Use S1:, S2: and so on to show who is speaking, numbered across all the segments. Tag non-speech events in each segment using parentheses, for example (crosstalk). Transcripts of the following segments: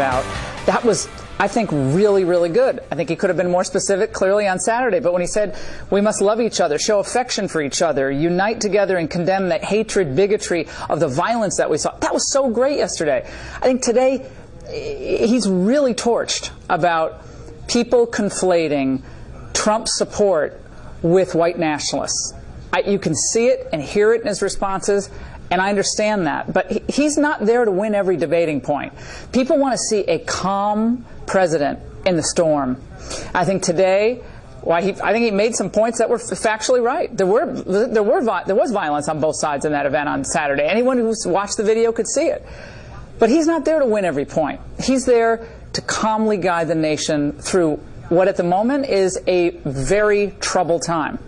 S1: About that was I think really, really good. I think he could have been more specific clearly on Saturday. But when he said we must love each other, show affection for each other, unite together and condemn the hatred, bigotry of the violence that we saw, that was so great yesterday. I think today eh, he's really torched about people conflating Trump's support with white nationalists. I, you can see it and hear it in his responses. And I understand that. But he's not there to win every debating point. People want to see a calm president in the storm. I think today, why he, I think he made some points that were factually right. There were there were there was violence on both sides in that event on Saturday. Anyone who watched the video could see it. But he's not there to win every point. He's there to calmly guide the nation through what at the moment is a very troubled time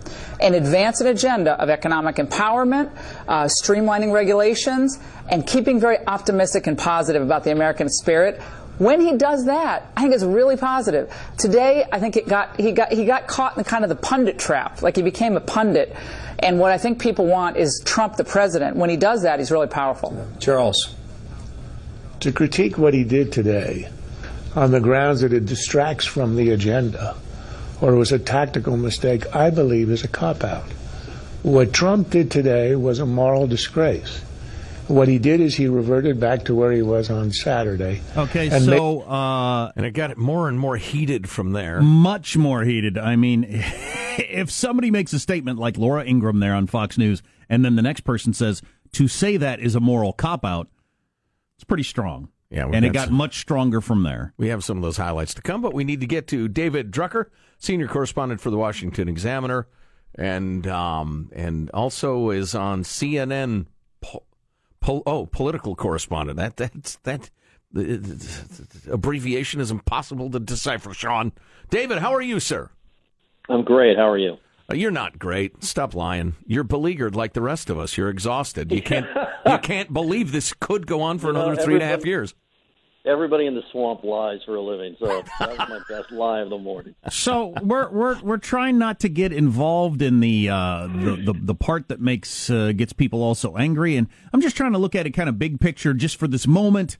S1: and advance an agenda of economic empowerment, uh, streamlining regulations, and keeping very optimistic and positive about the American spirit. When he does that, I think it's really positive. Today, I think it got he got he got caught in kind of the pundit trap, like he became a pundit. And what I think people want is Trump the president. When he does that, he's really powerful.
S2: Charles.
S3: To critique what he did today on the grounds that it distracts from the agenda or it was a tactical mistake, I believe is a cop out. What Trump did today was a moral disgrace. What he did is he reverted back to where he was on Saturday.
S4: Okay, so uh,
S5: and it got more and more heated from there.
S4: Much more heated. I mean, (laughs) if somebody makes a statement like Laura Ingraham there on Fox News, and then the next person says to say that is a moral cop out, it's pretty strong. Yeah, and it got some, much stronger from there.
S5: We have some of those highlights to come, but we need to get to David Drucker, senior correspondent for the Washington Examiner, and um, and also is on CNN. Po- po- oh, political correspondent. That that's that. Abbreviation is impossible to decipher. Sean, David, how are you, sir?
S6: I'm great. How are you?
S5: Uh, you're not great. Stop lying. You're beleaguered like the rest of us. You're exhausted. You can't. you (laughs) can't believe this could go on for another know, three and a half years
S6: everybody in the swamp lies for a living. So that was my (laughs) best lie of the morning.
S4: So we're we're we're trying not to get involved in the uh, the, the, the part that makes uh, gets people also angry, and I'm just trying to look at it kind of big picture, just for this moment.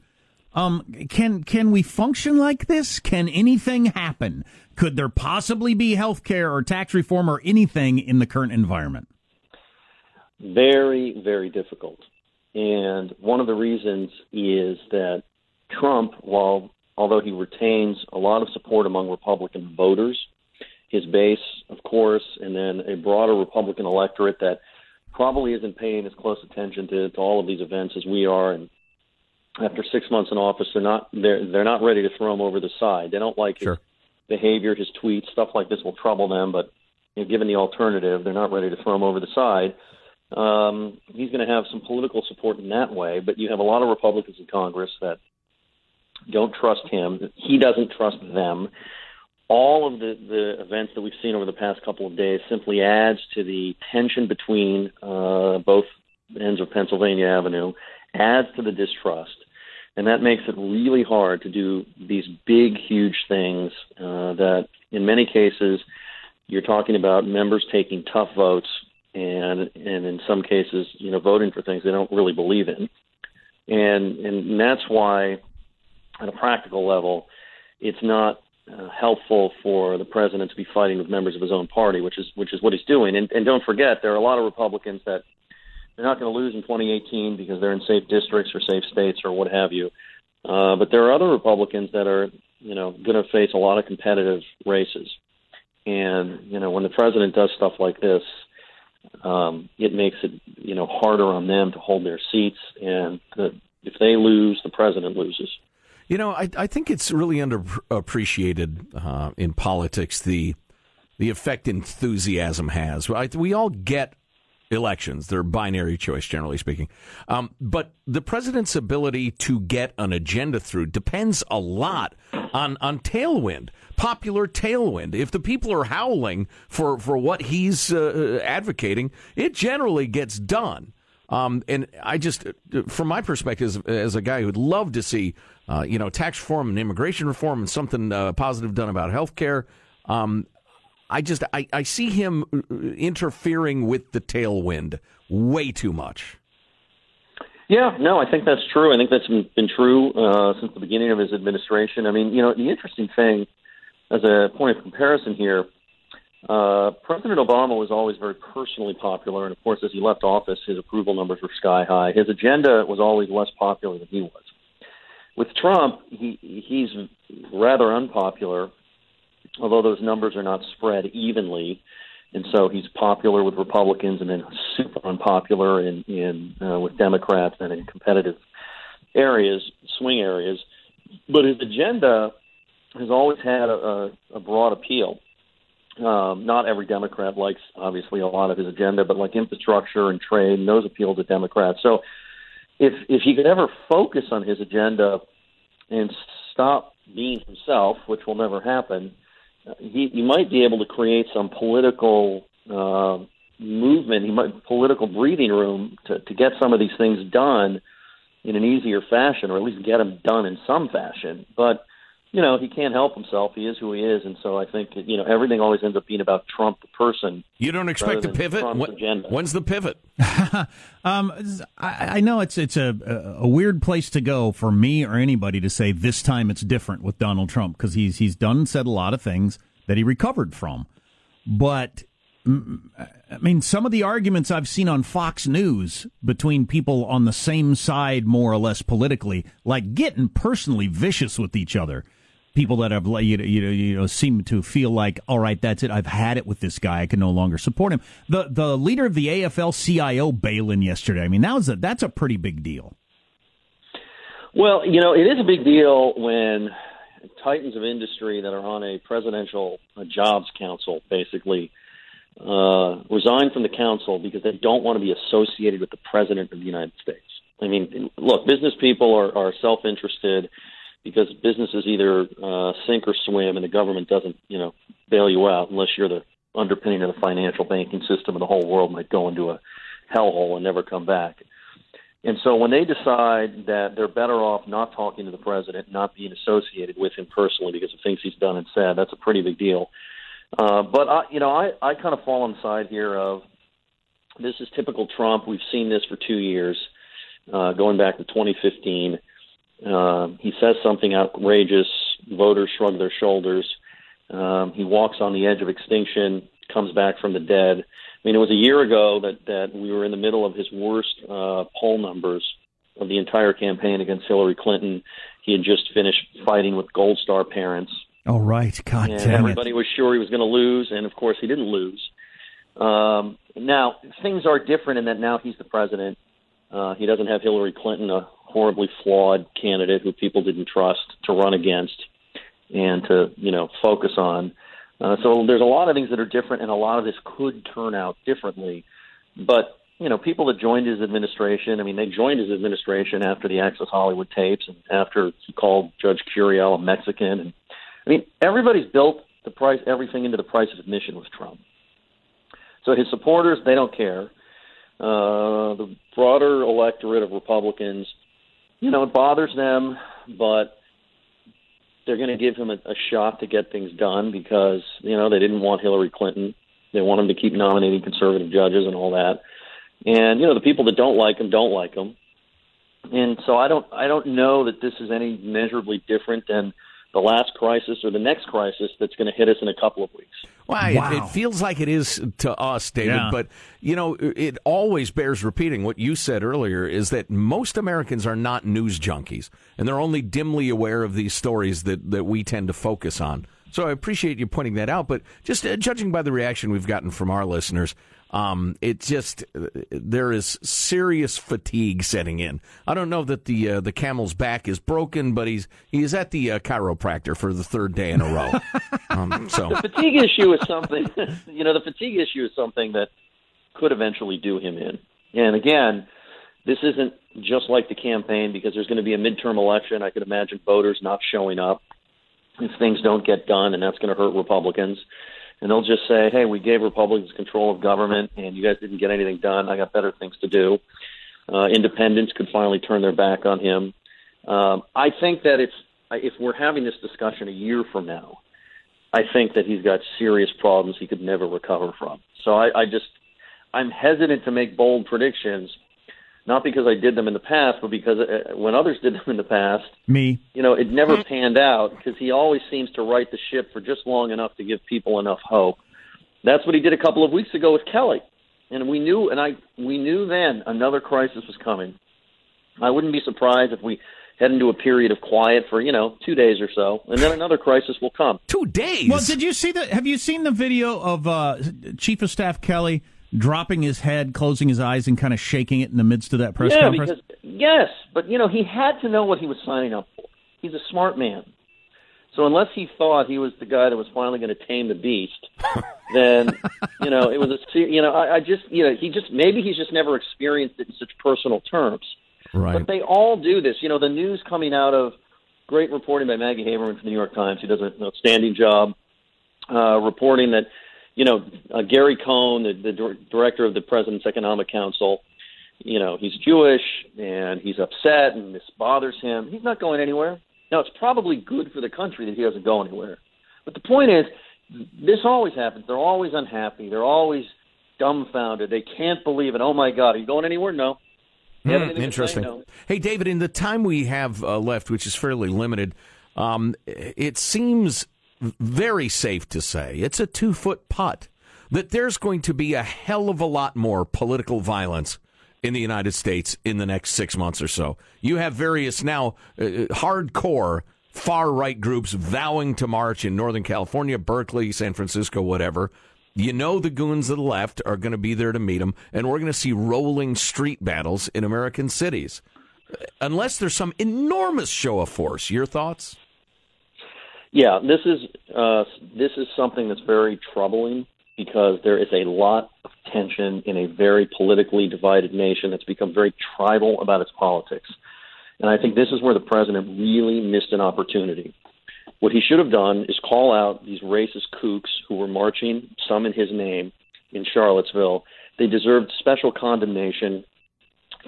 S4: Um, can can we function like this? Can anything happen? Could there possibly be health care or tax reform or anything in the current environment?
S6: Very, very difficult. And one of the reasons is that Trump, while although he retains a lot of support among Republican voters, his base, of course, and then a broader Republican electorate that probably isn't paying as close attention to, to all of these events as we are. And after six months in office, they're not they're they're not ready to throw him over the side. They don't like
S5: sure.
S6: his behavior, his tweets, stuff like this will trouble them. But you know, given the alternative, they're not ready to throw him over the side. Um, he's going to have some political support in that way, but you have a lot of Republicans in Congress that don't trust him. He doesn't trust them. All of the, the events that we've seen over the past couple of days simply adds to the tension between uh, both ends of Pennsylvania Avenue, adds to the distrust, and that makes it really hard to do these big, huge things uh, that, in many cases, you're talking about members taking tough votes and and in some cases, you know, voting for things they don't really believe in. and and that's why, at a practical level, it's not uh, helpful for the president to be fighting with members of his own party, which is which is what he's doing. And, and don't forget, there are a lot of Republicans that they're not going to lose in 2018 because they're in safe districts or safe states or what have you. Uh, but there are other Republicans that are, you know, going to face a lot of competitive races. And you know, when the president does stuff like this, um, it makes it, you know, harder on them to hold their seats. And the, if they lose, the president loses.
S5: You know, I, I think it's really underappreciated uh, in politics the the effect enthusiasm has. We all get elections; they're binary choice, generally speaking. Um, but the president's ability to get an agenda through depends a lot on on tailwind, popular tailwind. If the people are howling for for what he's uh, advocating, it generally gets done. Um, and I just, from my perspective, as, a guy who'd love to see, uh, you know, tax reform and immigration reform and something uh, positive done about health care, um, I just, I, I see him uh, interfering with the tailwind way too much.
S6: Yeah, no, I think that's true. I think that's been true uh, since the beginning of his administration. I mean, you know, the interesting thing, as a point of comparison here, uh, President Obama was always very personally popular, and of course, as he left office, his approval numbers were sky high. His agenda was always less popular than he was. With Trump, he he's rather unpopular, although those numbers are not spread evenly, and so he's popular with Republicans and then super unpopular in in uh, with Democrats and in competitive areas, swing areas. But his agenda has always had a, a, a broad appeal um, not every Democrat likes, obviously, a lot of his agenda, but like infrastructure and trade, and those appeal to Democrats. So, if if he could ever focus on his agenda and stop being himself, which will never happen, he, he might be able to create some political uh, movement, he might political breathing room to, to get some of these things done in an easier fashion, or at least get them done in some fashion. But you know, he can't help himself. He is who he is, and so I think you know everything always ends up being about Trump the person.
S5: You don't expect to pivot. When, when's the pivot? (laughs)
S4: um, I, I, know it's it's a a weird place to go for me or anybody to say this time it's different with Donald Trump because he's he's done and said a lot of things that he recovered from, but. I mean, some of the arguments I've seen on Fox News between people on the same side, more or less politically, like getting personally vicious with each other people that have you know, you know seem to feel like all right that's it. I've had it with this guy. I can no longer support him. The the leader of the AFL-CIO Balin yesterday I mean that was a that's a pretty big deal.
S6: Well you know it is a big deal when titans of industry that are on a presidential jobs council basically uh, resign from the council because they don't want to be associated with the president of the United States. I mean look business people are, are self-interested because businesses either uh, sink or swim, and the government doesn't, you know, bail you out unless you're the underpinning of the financial banking system, and the whole world might go into a hellhole and never come back. And so when they decide that they're better off not talking to the president, not being associated with him personally because of things he's done and said, that's a pretty big deal. Uh, but I, you know, I, I kind of fall on the side here of this is typical Trump. We've seen this for two years, uh, going back to 2015 uh, he says something outrageous. Voters shrug their shoulders. Um, he walks on the edge of extinction, comes back from the dead. I mean, it was a year ago that that we were in the middle of his worst uh, poll numbers of the entire campaign against Hillary Clinton. He had just finished fighting with Gold Star parents.
S4: Oh right, God
S6: and
S4: damn
S6: everybody
S4: it.
S6: was sure he was going to lose, and of course he didn't lose. Um, now things are different in that now he's the president. Uh, he doesn't have Hillary Clinton, a horribly flawed candidate who people didn't trust to run against and to you know focus on. Uh, so there's a lot of things that are different, and a lot of this could turn out differently. But you know, people that joined his administration, I mean, they joined his administration after the Access Hollywood tapes and after he called Judge Curiel a Mexican. And I mean, everybody's built the price, everything into the price of admission with Trump. So his supporters, they don't care. Uh, the broader electorate of Republicans you know, it bothers them, but they're going to give him a, a shot to get things done because you know they didn't want Hillary Clinton. They want him to keep nominating conservative judges and all that. And you know, the people that don't like him don't like him. and so I don't I don't know that this is any measurably different than the last crisis or the next crisis that's going to hit us in a couple of weeks.
S5: Well, wow. it, it, feels like it is to us, David. Yeah. But you know, it always bears repeating. What you said earlier is that most Americans are not news junkies, and they're only dimly aware of these stories that that we tend to focus on. So I appreciate you pointing that out. But just uh, judging by the reaction we've gotten from our listeners, um, it just there is serious fatigue setting in. I don't know that the uh, the camel's back is broken, but he's he's at the uh, chiropractor for the third day in a row. (laughs) um, so
S6: the fatigue issue is something. (laughs) you know, the fatigue issue is something that could eventually do him in. And again, this isn't just like the campaign because there's going to be a midterm election. I could imagine voters not showing up if things don't get done, and that's going to hurt Republicans and they'll just say, "Hey, we gave Republicans control of government, and you guys didn't get anything done. I got better things to do." Uh, independents could finally turn their back on him. Um, I think that it's if we're having this discussion a year from now, I think that he's got serious problems he could never recover from. So I, I just I'm hesitant to make bold predictions not because I did them in the past, but because uh, when others did them in the past,
S4: me,
S6: you know, it never panned out because he always seems to right the ship for just long enough to give people enough hope. That's what he did a couple of weeks ago with Kelly, and we knew, and I we knew then another crisis was coming. I wouldn't be surprised if we head into a period of quiet for you know two days or so, and then another crisis will come.
S5: Two days.
S4: Well, did you see the? Have you seen the video of uh, Chief of Staff Kelly? Dropping his head, closing his eyes, and kind of shaking it in the midst of that press
S6: yeah,
S4: conference?
S6: Because, yes, but you know he had to know what he was signing up for. He's a smart man. So unless he thought he was the guy that was finally going to tame the beast, (laughs) then you know it was a you know I, I just you know he just maybe he's just never experienced it in such personal terms.
S5: Right.
S6: But they all do this. You know the news coming out of great reporting by Maggie Haberman from the New York Times, who does an outstanding job uh, reporting that you know, uh, Gary Cohn, the, the director of the President's Economic Council, you know, he's Jewish and he's upset and this bothers him. He's not going anywhere. Now, it's probably good for the country that he doesn't go anywhere. But the point is, this always happens. They're always unhappy. They're always dumbfounded. They can't believe it. Oh my God, are you going anywhere? No.
S5: Mm, interesting. No. Hey, David, in the time we have uh, left, which is fairly limited, um, it seems very safe to say it's a two foot putt that there's going to be a hell of a lot more political violence in the United States in the next six months or so. You have various now uh, hardcore far right groups vowing to march in Northern California, Berkeley, San Francisco, whatever. You know the goons of the left are going to be there to meet them, and we're going to see rolling street battles in American cities. Unless there's some enormous show of force. Your thoughts?
S6: Yeah, this is uh, this is something that's very troubling because there is a lot of tension in a very politically divided nation that's become very tribal about its politics. And I think this is where the president really missed an opportunity. What he should have done is call out these racist kooks who were marching, some in his name, in Charlottesville. They deserved special condemnation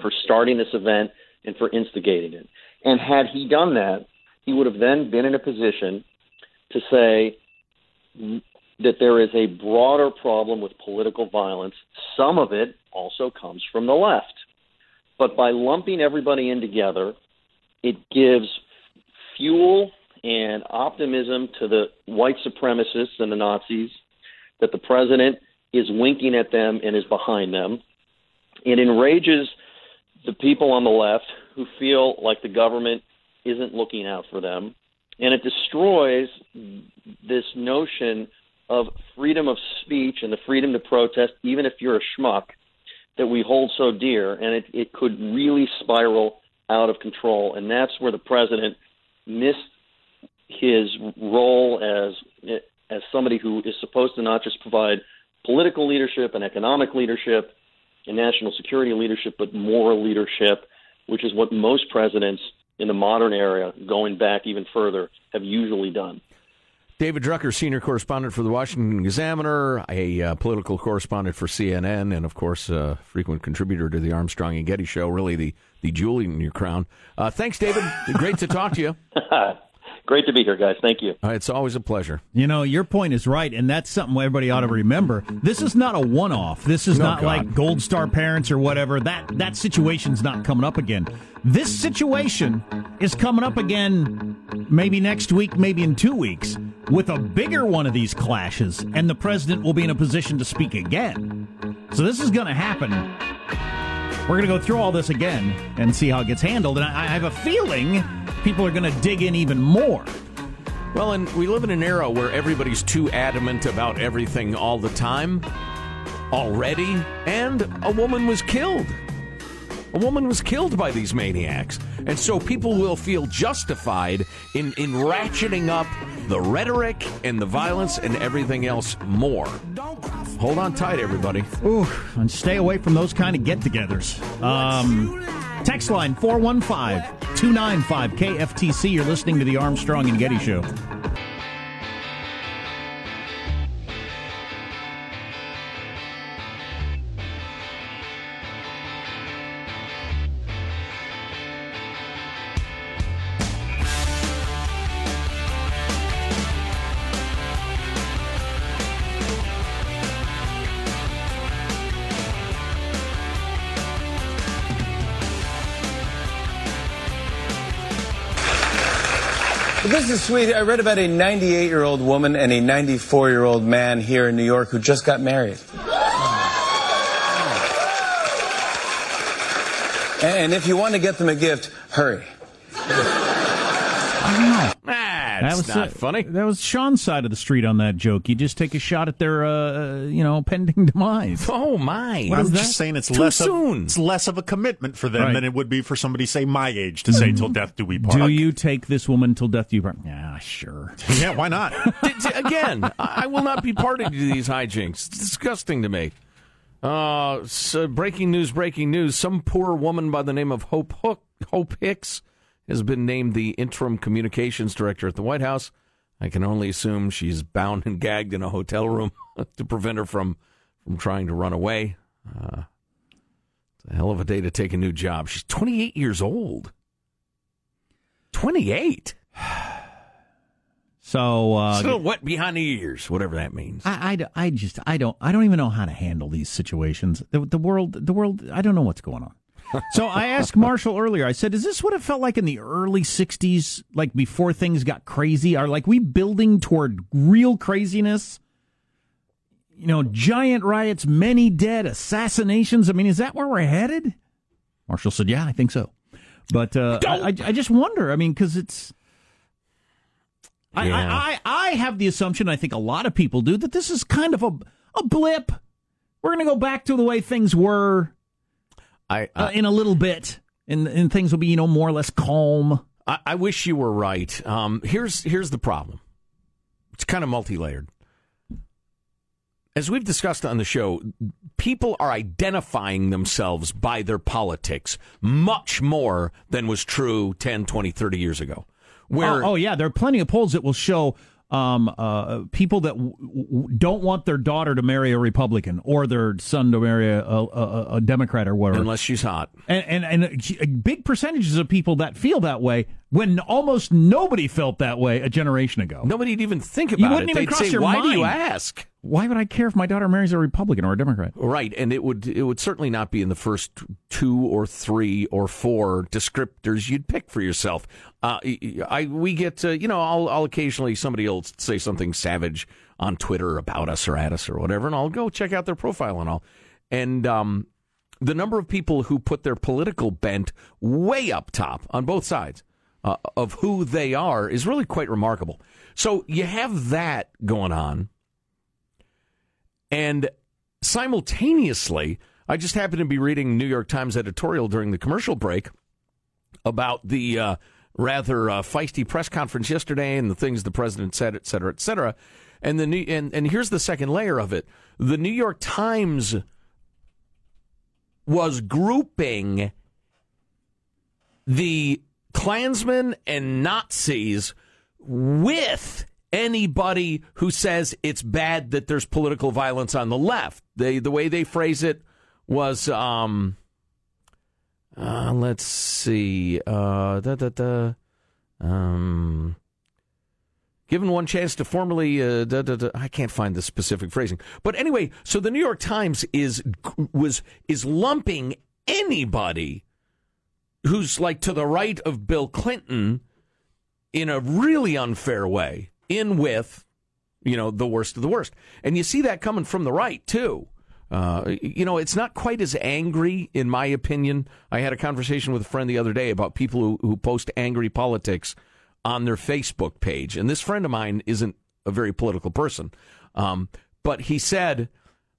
S6: for starting this event and for instigating it. And had he done that, he would have then been in a position to say that there is a broader problem with political violence. Some of it also comes from the left. But by lumping everybody in together, it gives fuel and optimism to the white supremacists and the Nazis that the president is winking at them and is behind them. It enrages the people on the left who feel like the government isn't looking out for them and it destroys this notion of freedom of speech and the freedom to protest, even if you're a schmuck, that we hold so dear, and it, it could really spiral out of control. And that's where the president missed his role as as somebody who is supposed to not just provide political leadership and economic leadership and national security leadership, but moral leadership, which is what most presidents in the modern era, going back even further, have usually done.
S5: David Drucker, senior correspondent for the Washington Examiner, a uh, political correspondent for CNN, and of course, a uh, frequent contributor to the Armstrong and Getty Show. Really, the the jewel in your crown. Uh, thanks, David. Great to talk to you. (laughs)
S6: Great to be here, guys. Thank you.
S5: Uh, it's always a pleasure.
S4: You know, your point is right, and that's something everybody ought to remember. This is not a one-off. This is
S5: No,
S4: not
S5: God.
S4: like Gold Star parents or whatever. That that situation's not coming up again. This situation is coming up again, maybe next week, maybe in two weeks, with a bigger one of these clashes, and the president will be in a position to speak again. So this is going to happen. We're going to go through all this again and see how it gets handled, and I, have a feeling people are going to dig in even more.
S5: Well, and we live in an era where everybody's too adamant about everything all the time already, and a woman was killed. A woman was killed by these maniacs. And so people will feel justified in, in ratcheting up the rhetoric and the violence and everything else more. Hold on tight, everybody.
S4: Ooh, and stay away from those kind of get togethers. Um, text line 415 295 KFTC. You're listening to the Armstrong and Getty Show.
S2: Is sweet. I read about a 98 year old woman and a 94 year old man here in New York who just got married. And if you want to get them a gift, hurry.
S5: That's
S4: was
S5: not
S4: uh,
S5: funny.
S4: That was Sean's side of the street on that joke. You just take a shot at their, uh, you know, pending (laughs) demise.
S5: Oh, my.
S7: I'm
S4: is
S7: just saying it's
S5: Too
S7: less
S5: soon.
S7: Of, it's less of a commitment for them
S4: Right.
S7: than it would be for somebody say my age to say till death do we part.
S4: Do you take this woman till death do you part? Yeah, sure. (laughs)
S7: Yeah, why not? (laughs)
S5: D- d- Again, I I will not be party to these hijinks. It's disgusting to me. Uh, so breaking news! Breaking news! Some poor woman by the name of Hope Hook, Hope Hicks has been named the interim communications director at the White House. I can only assume she's bound and gagged in a hotel room (laughs) to prevent her from from trying to run away. Uh, it's a hell of a day to take a new job. She's 28 years old. 28. (sighs)
S4: So, uh,
S5: Still wet behind the ears, whatever that means.
S4: I, I, I just I don't I don't even know how to handle these situations. The, the world the world I don't know what's going on. So I asked Marshall earlier. I said, "Is this what it felt like in the early '60s, like before things got crazy? Are like we building toward real craziness? You know, giant riots, many dead, assassinations. I mean, is that where we're headed?" Marshall said, "Yeah, I think so." But uh, I, I just wonder. I mean, because it's. I,
S5: Yeah.
S4: I, I, I have the assumption, I think a lot of people do, that this is kind of a, a blip. We're going to go back to the way things were
S5: I,
S4: uh, in a little bit, and, and things will be, you know, more or less calm.
S5: I, I wish you were right. Um, here's here's the problem. It's kind of multi-layered. As we've discussed on the show, people are identifying themselves by their politics much more than was true 10, 20, 30 years ago. Where
S4: Oh, oh, yeah, there are plenty of polls that will show um, uh, people that w- w- don't want their daughter to marry a Republican or their son to marry a, a, a, Democrat or whatever.
S5: unless she's hot.
S4: and, and and big percentages of people that feel that way when almost nobody felt that way a generation ago.
S5: Nobody'd even think about
S4: You wouldn't
S5: it.
S4: even
S5: They'd
S4: cross
S5: say,
S4: your
S5: "Why do you ask?"
S4: Why would I care if my daughter marries a Republican or a Democrat?
S5: Right, and it would it would certainly not be in the first two or three or four descriptors you'd pick for yourself. Uh, I we get uh, you know I'll I'll occasionally somebody will say something savage on Twitter about us or at us or whatever, and I'll go check out their profile and all, and um, the number of people who put their political bent way up top on both sides uh, of who they are is really quite remarkable. So you have that going on. And simultaneously, I just happened to be reading New York Times editorial during the commercial break about the uh, rather uh, feisty press conference yesterday and the things the president said, et cetera, et cetera. And the new, and, and here's the second layer of it: the New York Times was grouping the Klansmen and Nazis with anybody who says it's bad that there's political violence on the left. They the way they phrase it was um uh, let's see uh da, da, da, um given one chance to formally uh, da, da, da, I can't find the specific phrasing. But anyway, so the New York Times is was is lumping anybody who's like to the right of Bill Clinton in a really unfair way in with you know the worst of the worst. And you see that coming from the right too. Uh, you know, it's not quite as angry, in my opinion. I had a conversation with a friend the other day about people who, who post angry politics on their Facebook page. And this friend of mine isn't a very political person. Um, but he said,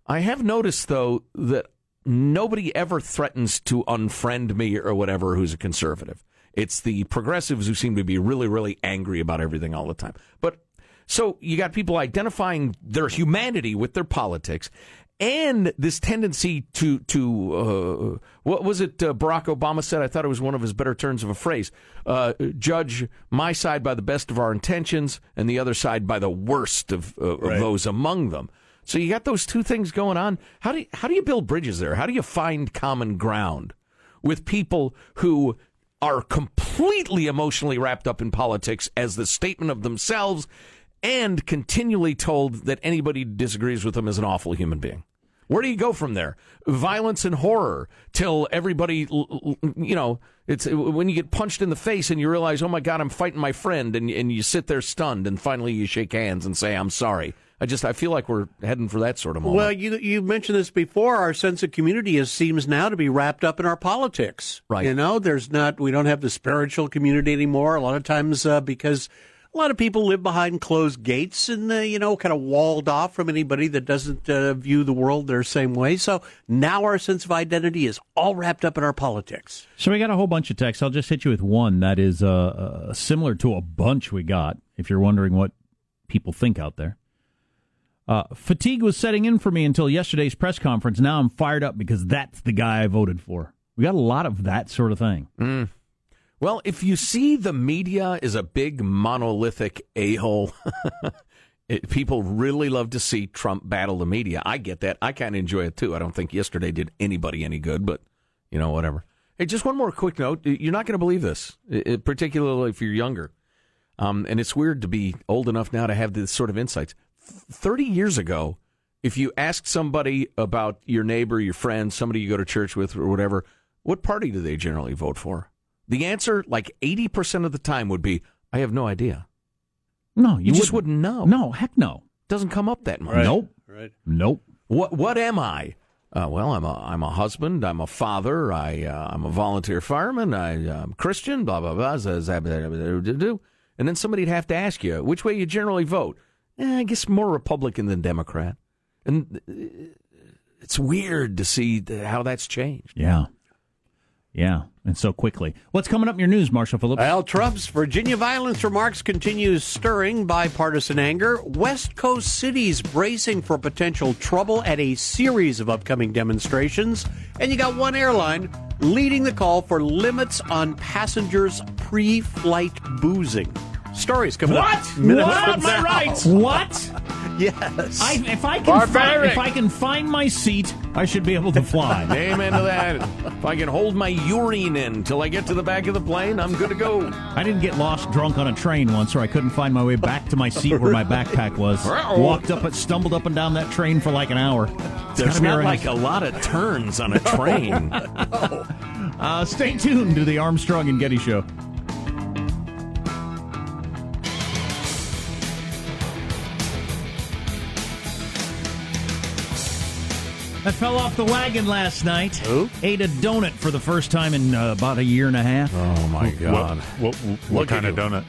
S5: I have noticed, though, that nobody ever threatens to unfriend me or whatever who's a conservative. It's the progressives who seem to be really, really angry about everything all the time. But so you got people identifying their humanity with their politics and this tendency to to uh, what was it uh, Barack Obama said? I thought it was one of his better turns of a phrase: uh, judge my side by the best of our intentions, and the other side by the worst of, uh, right. of those among them. So you got those two things going on. How do you, how do you build bridges there? How do you find common ground with people who are completely emotionally wrapped up in politics as the statement of themselves? and continually told that anybody disagrees with them is an awful human being. Where do you go from there? Violence and horror till everybody, you know, it's when you get punched in the face and you realize, oh my God, I'm fighting my friend, and, and you sit there stunned, and finally you shake hands and say, I'm sorry. I just I feel like we're heading for that sort of moment.
S8: Well, you you mentioned this before. Our sense of community is, seems now to be wrapped up in our politics.
S5: Right.
S8: You know, there's not we don't have the spiritual community anymore. A lot of times uh, because a lot of people live behind closed gates and, uh, you know, kind of walled off from anybody that doesn't uh, view the world their same way. So now our sense of identity is all wrapped up in our politics.
S4: So we got a whole bunch of texts. I'll just hit you with one that is uh, uh, similar to a bunch we got, if you're wondering what people think out there. Uh, fatigue was setting in for me until yesterday's press conference. Now I'm fired up because that's the guy I voted for. We got a lot of that sort of thing.
S5: Mm. Well, if you see the media is a big monolithic a hole, (laughs) people really love to see Trump battle the media. I get that. I kind of enjoy it too. I don't think yesterday did anybody any good, but you know, whatever. Hey, just one more quick note. You're not going to believe this, particularly if you're younger. Um, and it's weird to be old enough now to have this sort of insights. 30 years ago, if you asked somebody about your neighbor, your friend, somebody you go to church with, or whatever, what party do they generally vote for? The answer, like 80% of the time, would be, I have no idea.
S4: No,
S5: you, you just wouldn't know.
S4: No, heck no.
S5: Doesn't come up that much.
S4: Right. Nope.
S8: Right.
S4: Nope.
S5: What What am I? Uh, well, I'm a I'm a husband. I'm a father. I uh, I'm a volunteer fireman. I, am Christian. Blah blah blah. And then somebody'd have to ask you which way you generally vote. Eh, I guess more Republican than Democrat. And uh, it's weird to see how that's changed.
S4: Yeah. Yeah, and so quickly. What's coming up in your news, Marshall Phillips?
S8: Well, Trump's Virginia violence remarks continues stirring bipartisan anger. West Coast cities bracing for potential trouble at a series of upcoming demonstrations. And you got one airline leading the call for limits on passengers' pre-flight boozing. Stories coming
S4: what?
S8: up.
S4: What? What? Am I right? What?
S8: Yes.
S4: I, if I can find, if I can find my seat, I should be able to fly. (laughs)
S5: Amen to that. If I can hold my urine in till I get to the back of the plane, I'm good to go.
S4: I didn't get lost drunk on a train once, or I couldn't find my way back to my seat where my backpack was. Walked up, and stumbled up and down that train for like an hour.
S5: It's There's not like a lot of turns on a (laughs) train.
S4: uh, stay tuned to the Armstrong and Getty Show. I fell off the wagon last night.
S8: Who?
S4: Ate a donut for the first time in uh, about a year and a half.
S5: Oh my god!
S7: What, what, what kind of donut?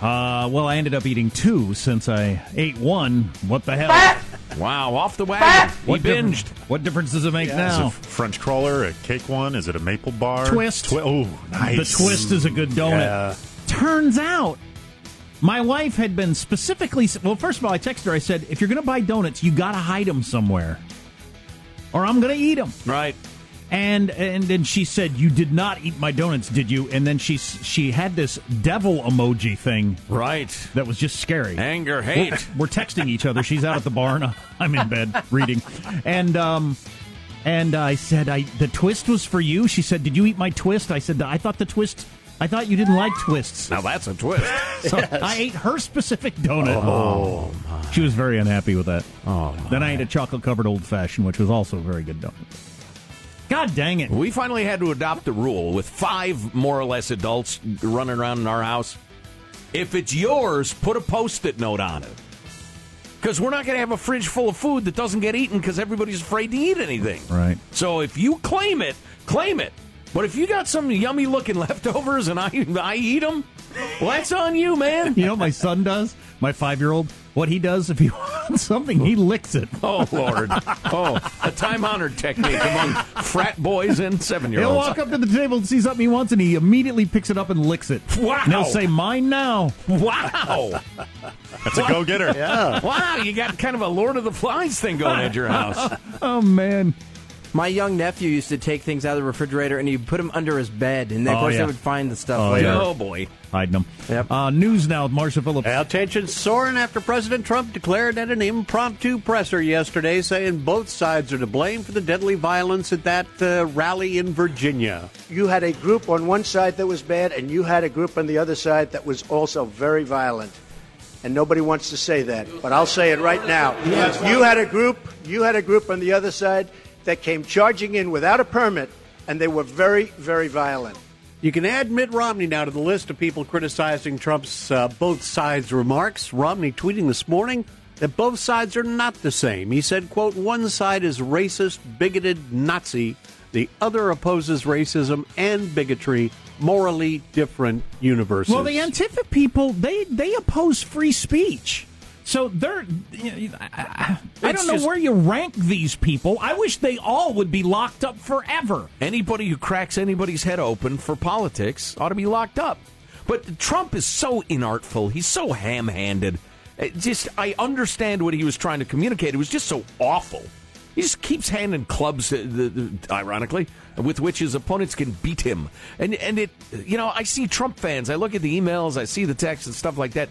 S4: Uh, well, I ended up eating two since I ate one. What the hell?
S5: Wow, off the wagon. He
S4: what
S5: binged.
S4: What difference does it make
S7: yeah.
S4: now?
S7: Is it French cruller, a cake one? Is it a maple bar?
S4: Twist.
S7: Twi- oh, nice.
S4: The twist is a good donut.
S7: Yeah.
S4: Turns out my wife had been specifically. Well, first of all, I texted her. I said, if you're going to buy donuts, you got to hide them somewhere or I'm going to eat them.
S5: Right.
S4: And and then she said, "You did not eat my donuts, did you?" And then she she had this devil emoji thing,
S5: right?
S4: That was just scary.
S5: Anger, hate.
S4: We're, (laughs) we're texting each other. She's out at the barn. I'm in bed reading, and um, and I said, "I the twist was for you." She said, "Did you eat my twist?" I said, "I thought the twist I thought you didn't like twists.
S5: Now that's a twist. (laughs)
S4: So I ate her specific donut. Oh, She was very unhappy with that.
S5: Oh,
S4: Then I ate a chocolate covered old fashioned, which was also a very good donut. God dang it.
S5: We finally had to adopt the rule with five more or less adults running around in our house. If it's yours, put a post it note on it. Because we're not going to have a fridge full of food that doesn't get eaten because everybody's afraid to eat anything.
S4: Right.
S5: So if you claim it, claim it. But if you got some yummy looking (laughs) leftovers and I, I eat them, well, that's on you, man.
S4: You know what my son does? My five year old? What he does if he (laughs) wants something, he licks it.
S5: Oh, Lord. Oh, a time honored technique among frat boys and seven year olds.
S4: He'll walk up to the table and see something he wants, and he immediately picks it up and licks it.
S5: Wow.
S4: And he'll say, "Mine now."
S5: Wow.
S7: That's a go getter.
S8: Yeah.
S5: Wow, you got kind of a Lord of the Flies thing going at your house. (laughs)
S4: Oh man.
S9: My young nephew used to take things out of the refrigerator and he'd put them under his bed, and then, of
S4: Oh,
S9: course
S4: yeah.
S9: they would find the stuff
S4: Oh,
S9: later.
S4: yeah.
S5: Oh, boy.
S4: Hiding them.
S9: Yep.
S4: Uh, news now with Marshall Phillips.
S8: Well, tensions soaring after President Trump declared at an impromptu presser yesterday, saying both sides are to blame for the deadly violence at that uh, rally in Virginia.
S10: you had a group on one side that was bad, and you had a group on the other side that was also very violent. And nobody wants to say that, but I'll say it right now. You had a group, you had a group on the other side that came charging in without a permit, and they were very, very violent.
S8: You can add Mitt Romney now to the list of people criticizing Trump's uh, both sides remarks. Romney tweeting this morning that both sides are not the same. He said, quote, one side is racist, bigoted, Nazi. The other opposes racism and bigotry, morally different universes.
S4: Well, the Antifa people they they oppose free speech. So they're. You know, I, don't know
S5: just-
S4: where you rank these people. I wish they all would be locked up forever.
S5: Anybody who cracks anybody's head open for politics ought to be locked up. But Trump is so inartful. He's so ham handed. Just, I understand what he was trying to communicate. It was just so awful. He just keeps handing clubs, uh, the, the, ironically, with which his opponents can beat him. And and it, you know, I see Trump fans. I look at the emails, I see the texts and stuff like that.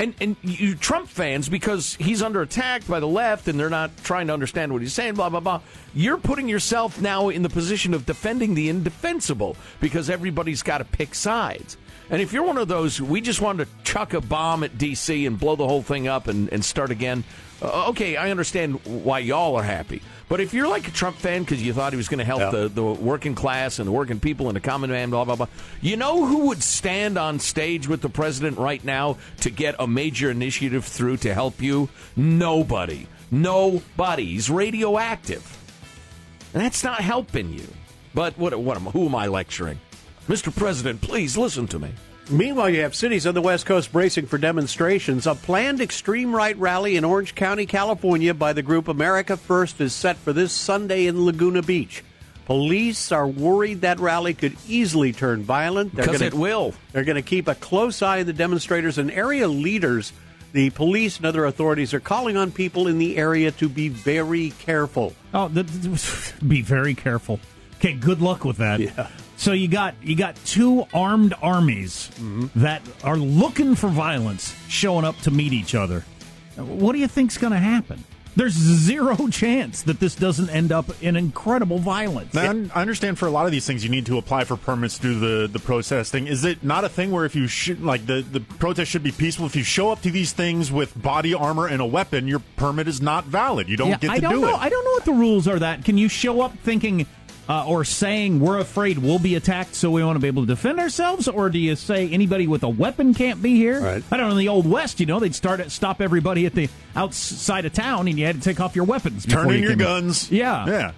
S5: And and you Trump fans because he's under attack by the left and they're not trying to understand what he's saying. Blah blah blah. You're putting yourself now in the position of defending the indefensible because everybody's got to pick sides. And if you're one of those, we just wanted to chuck a bomb at D.C. and blow the whole thing up and, and start again. Uh, okay, I understand why y'all are happy. But if you're like a Trump fan because you thought he was going to help
S8: Yeah.
S5: the, the working class and the working people and the common man, blah, blah, blah, you know who would stand on stage with the president right now to get a major initiative through to help you? Nobody. Nobody. He's radioactive. And that's not helping you. But what, what am, who am I lecturing? Mr. President, please listen to me.
S8: Meanwhile, you have cities on the West Coast bracing for demonstrations. A planned extreme right rally in Orange County, California by the group America First is set for this Sunday in Laguna Beach. Police are worried that rally could easily turn violent. They're
S5: Because
S8: gonna-
S5: it will.
S8: They're going to keep a close eye on the demonstrators and area leaders. The police and other authorities are calling on people in the area to be very careful.
S4: Oh, th- th- (laughs) be very careful. Okay, good luck with that.
S8: Yeah.
S4: So you got you got two armed armies that are looking for violence showing up to meet each other. What do you think's going to happen? There's zero (laughs) chance that this doesn't end up in incredible violence.
S7: Now, I I understand for a lot of these things you need to apply for permits through the the protest thing. Is it not a thing where if you should like the the protest should be peaceful? If you show up to these things with body armor and a weapon, your permit is not valid. You don't
S4: Yeah,
S7: get to
S4: I don't
S7: do
S4: know.
S7: it.
S4: I don't know what the rules are. That can you show up thinking uh, or saying we're afraid we'll be attacked, so we want to be able to defend ourselves, or do you say anybody with a weapon can't be here?
S8: Right.
S4: I don't know. In the old west, you know, they'd start at, stop everybody at the outside of town, and you had to take off your weapons.
S7: Turn in
S4: you
S7: your guns.
S4: Yeah,
S7: Yeah.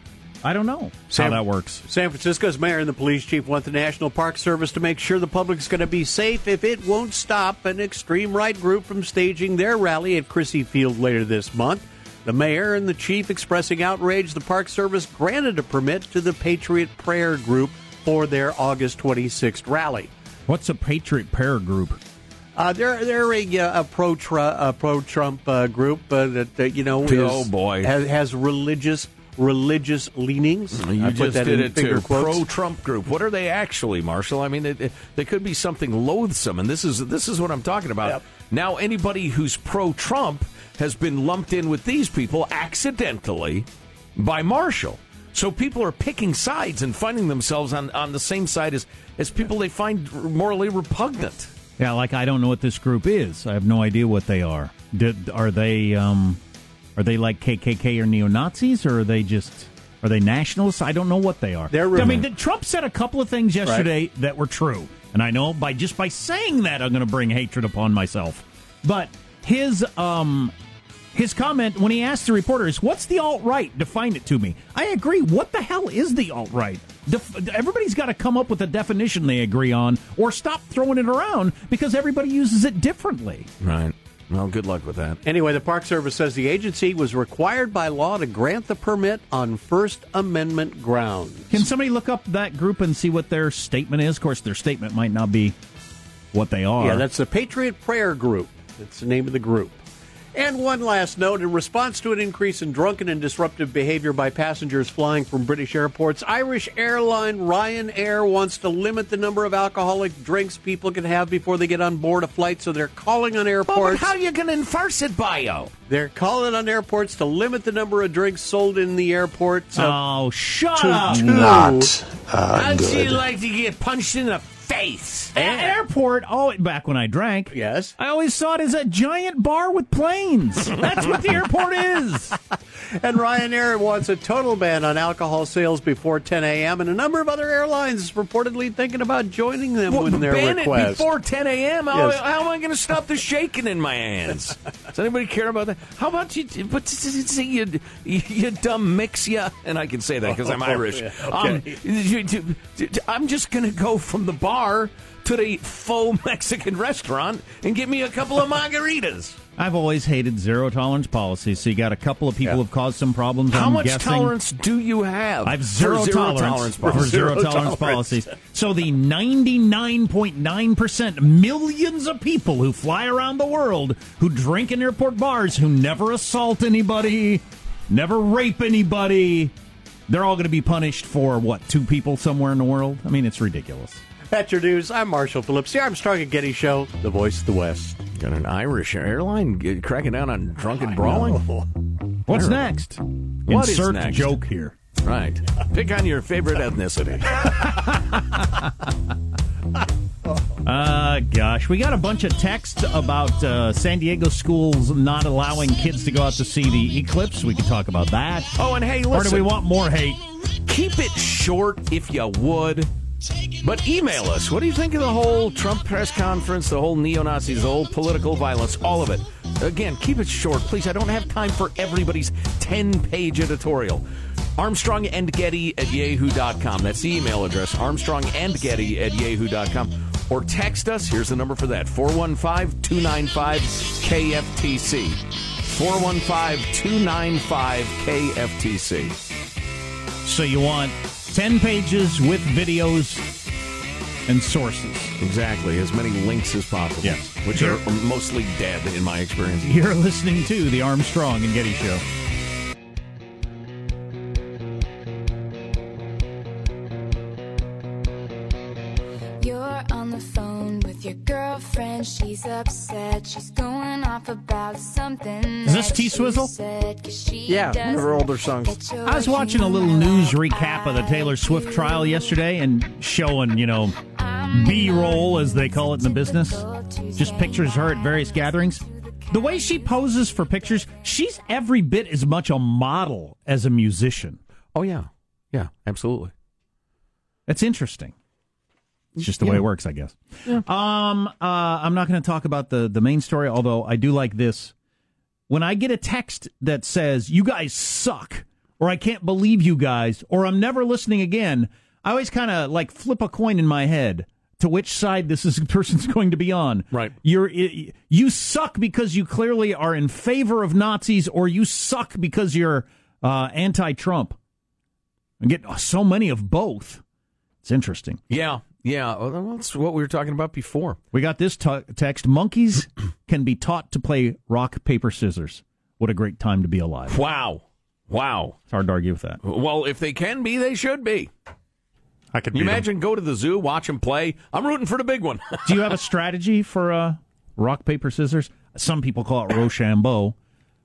S4: I don't know how that works.
S8: San Francisco's mayor and the police chief want the National Park Service to make sure the public's going to be safe if it won't stop an extreme right group from staging their rally at Crissy Field later this month. The mayor and the chief expressing outrage, the Park Service granted a permit to the Patriot Prayer Group for their August 26th rally.
S4: What's a Patriot Prayer Group?
S8: Uh, they're they're a, uh, a pro pro Trump uh, group uh, that you know is,
S5: Oh, boy.
S8: has, has religious religious leanings.
S5: You
S8: I put
S5: just
S8: that
S5: did
S8: in
S5: it too.
S8: quotes.
S5: Pro Trump group. What are they actually, Marshall? I mean, it, it, they could be something loathsome, and this is this is what I'm talking about.
S8: Yep.
S5: Now, anybody who's pro Trump has been lumped in with these people accidentally by Marshall. So people are picking sides and finding themselves on, on the same side as, as people they find morally repugnant.
S4: Yeah, like I don't know what this group is. I have no idea what they are. Did, are they um, are they like KKK or neo Nazis, or are they just are they nationalists? I don't know what they are.
S8: They're
S4: I mean, did- Trump said a couple of things yesterday
S8: Right.
S4: that were true, and I know by just by saying that I'm going to bring hatred upon myself. But his um his comment when he asked the reporters, "What's the alt right? Define it to me." I agree. What the hell is the alt right? Def- everybody's got to come up with a definition they agree on, or stop throwing it around because everybody uses it differently.
S5: Right. Well, good luck with that.
S8: Anyway, the Park Service says the agency was required by law to grant the permit on First Amendment grounds.
S4: Can somebody look up that group and see what their statement is? Of course, their statement might not be what they are.
S8: Yeah, that's the Patriot Prayer Group. That's the name of the group. And one last note in response to an increase in drunken and disruptive behavior by passengers flying from British airports, Irish airline Ryanair wants to limit the number of alcoholic drinks people can have before they get on board a flight, so they're calling on
S5: Well,
S8: airports.
S5: but how are you going to enforce it, Bio?
S8: They're calling on airports to limit the number of drinks sold in the airport. So
S4: oh, shut
S8: to
S4: up!
S8: two.
S3: Not uh,
S5: How'd you like to get punched in the face?
S4: At airport, oh, back when I drank,
S8: Yes.
S4: I always saw it as a giant bar with planes. (laughs) That's what the airport is.
S8: And Ryanair wants a total ban on alcohol sales before 10 a.m. And a number of other airlines is reportedly thinking about joining them
S5: Well,
S8: with their
S5: ban
S8: request.
S5: it before 10 a.m. How,
S8: Yes.
S5: how am I going to stop the shaking in my hands? Does anybody care about that? How about you? But you, you, you dumb mix ya, and I can say that because I'm Irish.
S8: yeah,
S5: um,
S8: okay.
S5: you- I'm just going to go from the bar to the faux (laughs) Mexican restaurant and get me a couple of margaritas.
S4: I've always hated zero tolerance policies. So you got a couple of people
S8: Yeah.
S4: who've caused some problems.
S5: How
S4: I'm
S5: much
S4: guessing.
S5: tolerance do you have?
S4: I have
S5: for
S4: zero, tolerance, for
S5: policy?
S4: zero,
S8: Zero
S4: tolerance,
S8: tolerance.
S4: policies. So the 99.9% millions of people who fly around the world who drink in airport bars, who never assault anybody, never rape anybody, they're all going to be punished for what? Two people somewhere in the world? I mean, it's ridiculous.
S8: That's your news. I'm Marshall Phillips, the Armstrong and Getty Show, the voice of the West.
S5: Got an Irish airline cracking down on drunken brawling.
S4: What's next?
S5: What is
S4: Insert
S5: next?
S4: joke here.
S5: Right. Pick on your favorite ethnicity. (laughs)
S4: Uh, gosh, we got a bunch of texts about uh, San Diego schools not allowing kids to go out to see the eclipse. We could talk about that.
S5: Oh, and hey, listen.
S4: Or do we want more hate?
S5: Keep it short if you would. But email us. What do you think of the whole Trump press conference, the whole neo Nazis, the whole political violence, all of it? Again, keep it short, please. I don't have time for everybody's 10 page editorial. Armstrong and Getty at yahoo.com. That's the email address. Armstrong and Getty at yahoo.com. Or text us. Here's the number for that 415 295 KFTC. 415 295 KFTC.
S4: So you want 10 pages with videos and sources.
S5: Exactly, as many links as possible.
S4: Yes.
S5: Which are mostly dead in my experience.
S4: You're listening to the Armstrong and Getty Show.
S11: You're on the phone with your girlfriend. She's upset. She's going off about something.
S4: Is T
S11: you
S4: Swizzle?
S11: said, 'cause she
S9: Yeah, one of her older songs.
S4: I was watching a little news recap of the Taylor Swift trial yesterday and showing, you know, B roll, as they call it in the business. Just pictures of her at various gatherings. The way she poses for pictures, she's every bit as much a model as a musician.
S5: Oh, yeah. Yeah, absolutely.
S4: It's interesting. It's just the way it works, I guess. Um, uh, I'm not going to talk about the the main story, although I do like this. When I get a text that says "You guys suck," or "I can't believe you guys," or "I'm never listening again," I always kind of like flip a coin in my head to which side this is (laughs) person's going to be on.
S5: Right.
S4: You're you suck because you clearly are in favor of Nazis, or you suck because you're uh, anti-Trump. I get so many of both. It's interesting.
S5: Yeah, yeah. Well, that's what we were talking about before.
S4: We got this t- text monkeys (clears throat) can be taught to play rock, paper, scissors. What a great time to be alive.
S5: Wow. Wow.
S4: It's hard to argue with that.
S5: Well, if they can be, they should be.
S7: I could
S5: You
S7: beat 'em.
S5: imagine go to the zoo, watch them play. I'm rooting for the big one. (laughs)
S4: Do you have a strategy for uh, rock, paper, scissors? Some people call it Rochambeau.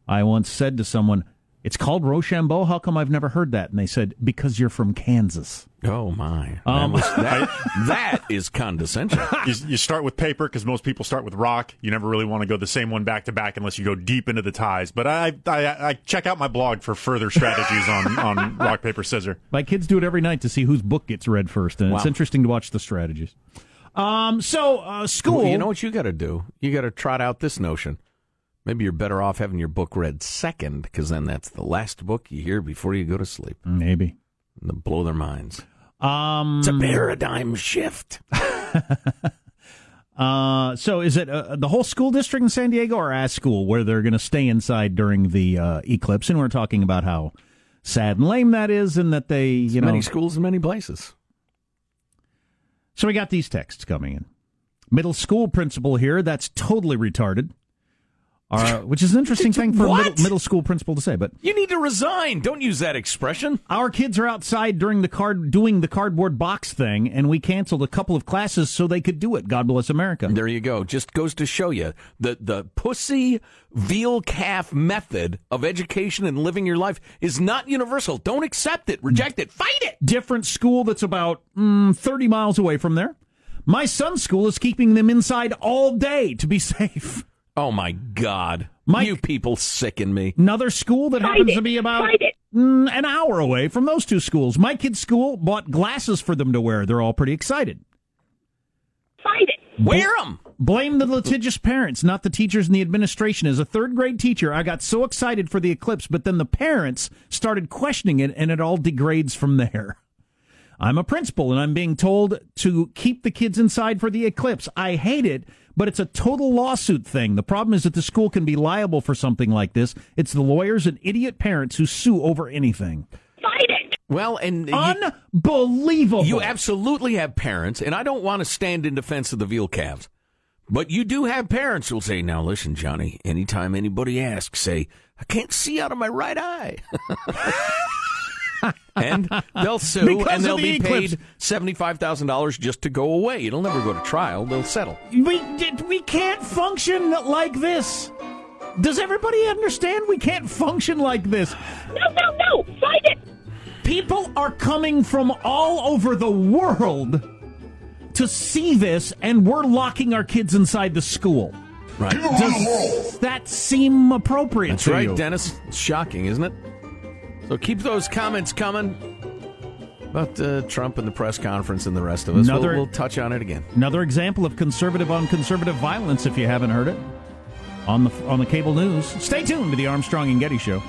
S4: I once said to someone, It's called Rochambeau. How come I've never heard that? And they said, because you're from Kansas.
S5: Oh my!
S4: Um,
S5: that, was- that, that is condescension. (laughs)
S7: you, you start with paper because most people start with rock. You never really want to go the same one back to back unless you go deep into the ties. But I, I, I check out my blog for further strategies on, (laughs) on rock paper scissor.
S4: My kids do it every night to see whose book gets read first, and it's interesting to watch the strategies. Um, so uh, school.
S5: Well, you know what you got to do? You got to trot out this notion. Maybe you're better off having your book read second, because then that's the last book you hear before you go to sleep.
S4: Maybe.
S5: And to blow their minds.
S4: Um,
S5: It's a paradigm shift. (laughs)
S4: Uh, so is it uh, the whole school district in San Diego or a school where they're going to stay inside during the uh, eclipse? And we're talking about how sad and lame that is, and that they, you know,
S5: many schools in many places.
S4: So we got these texts coming in. Middle school principal here. That's totally retarded. Uh, which is an interesting thing for a middle, middle school principal to say. But
S5: You need to resign. Don't use that expression.
S4: our kids are outside during the card doing the cardboard box thing, and we canceled a couple of classes so they could do it. God bless America.
S5: There you go. Just goes to show you the the pussy veal calf method of education and living your life is not universal. Don't accept it. Reject it. Fight it.
S4: different school that's about mm, 30 miles away from there. My son's school is keeping them inside all day to be (laughs) safe.
S5: Oh my God.
S4: Mike-
S5: you people sicken me.
S4: Another school that happens to be about mm, an hour away from those two schools. My kid's school bought glasses for them to wear. They're all pretty excited.
S12: Fight it.
S5: Wear them.
S4: Blame the litigious parents, not the teachers and the administration. As a third grade teacher, I got so excited for the eclipse, but then the parents started questioning it, and it all degrades from there. I'm a principal, and I'm being told to keep the kids inside for the eclipse. I hate it, but it's a total lawsuit thing. The problem is that the school can be liable for something like this. It's the lawyers and idiot parents who sue over anything.
S12: Fight it.
S5: Well, and you,
S4: Unbelievable.
S5: you absolutely have parents, and I don't want to stand in defense of the veal calves, but you do have parents who'll say, "Now listen, Johnny. Anytime anybody asks, say I can't see out of my right eye." (laughs) and they'll sue,
S4: Because
S5: and they'll
S4: the
S5: be
S4: eclipse.
S5: paid seventy-five thousand dollars just to go away. It'll never go to trial. They'll settle.
S4: We we can't function like this. Does everybody understand? We can't function like this.
S12: No, no, no. Fight it.
S4: People are coming from all over the world to see this, and we're locking our kids inside the school.
S5: Right.
S4: Does that seem appropriate
S5: That's
S4: to
S5: right,
S4: you?
S5: Dennis. It's shocking, isn't it? So keep those comments coming about uh, Trump and the press conference and the rest of us.
S4: Another-
S5: we'll, we'll touch on it again.
S4: Another example of conservative on conservative violence, if you haven't heard it, on the on the cable news. Stay tuned to the Armstrong and Getty Show.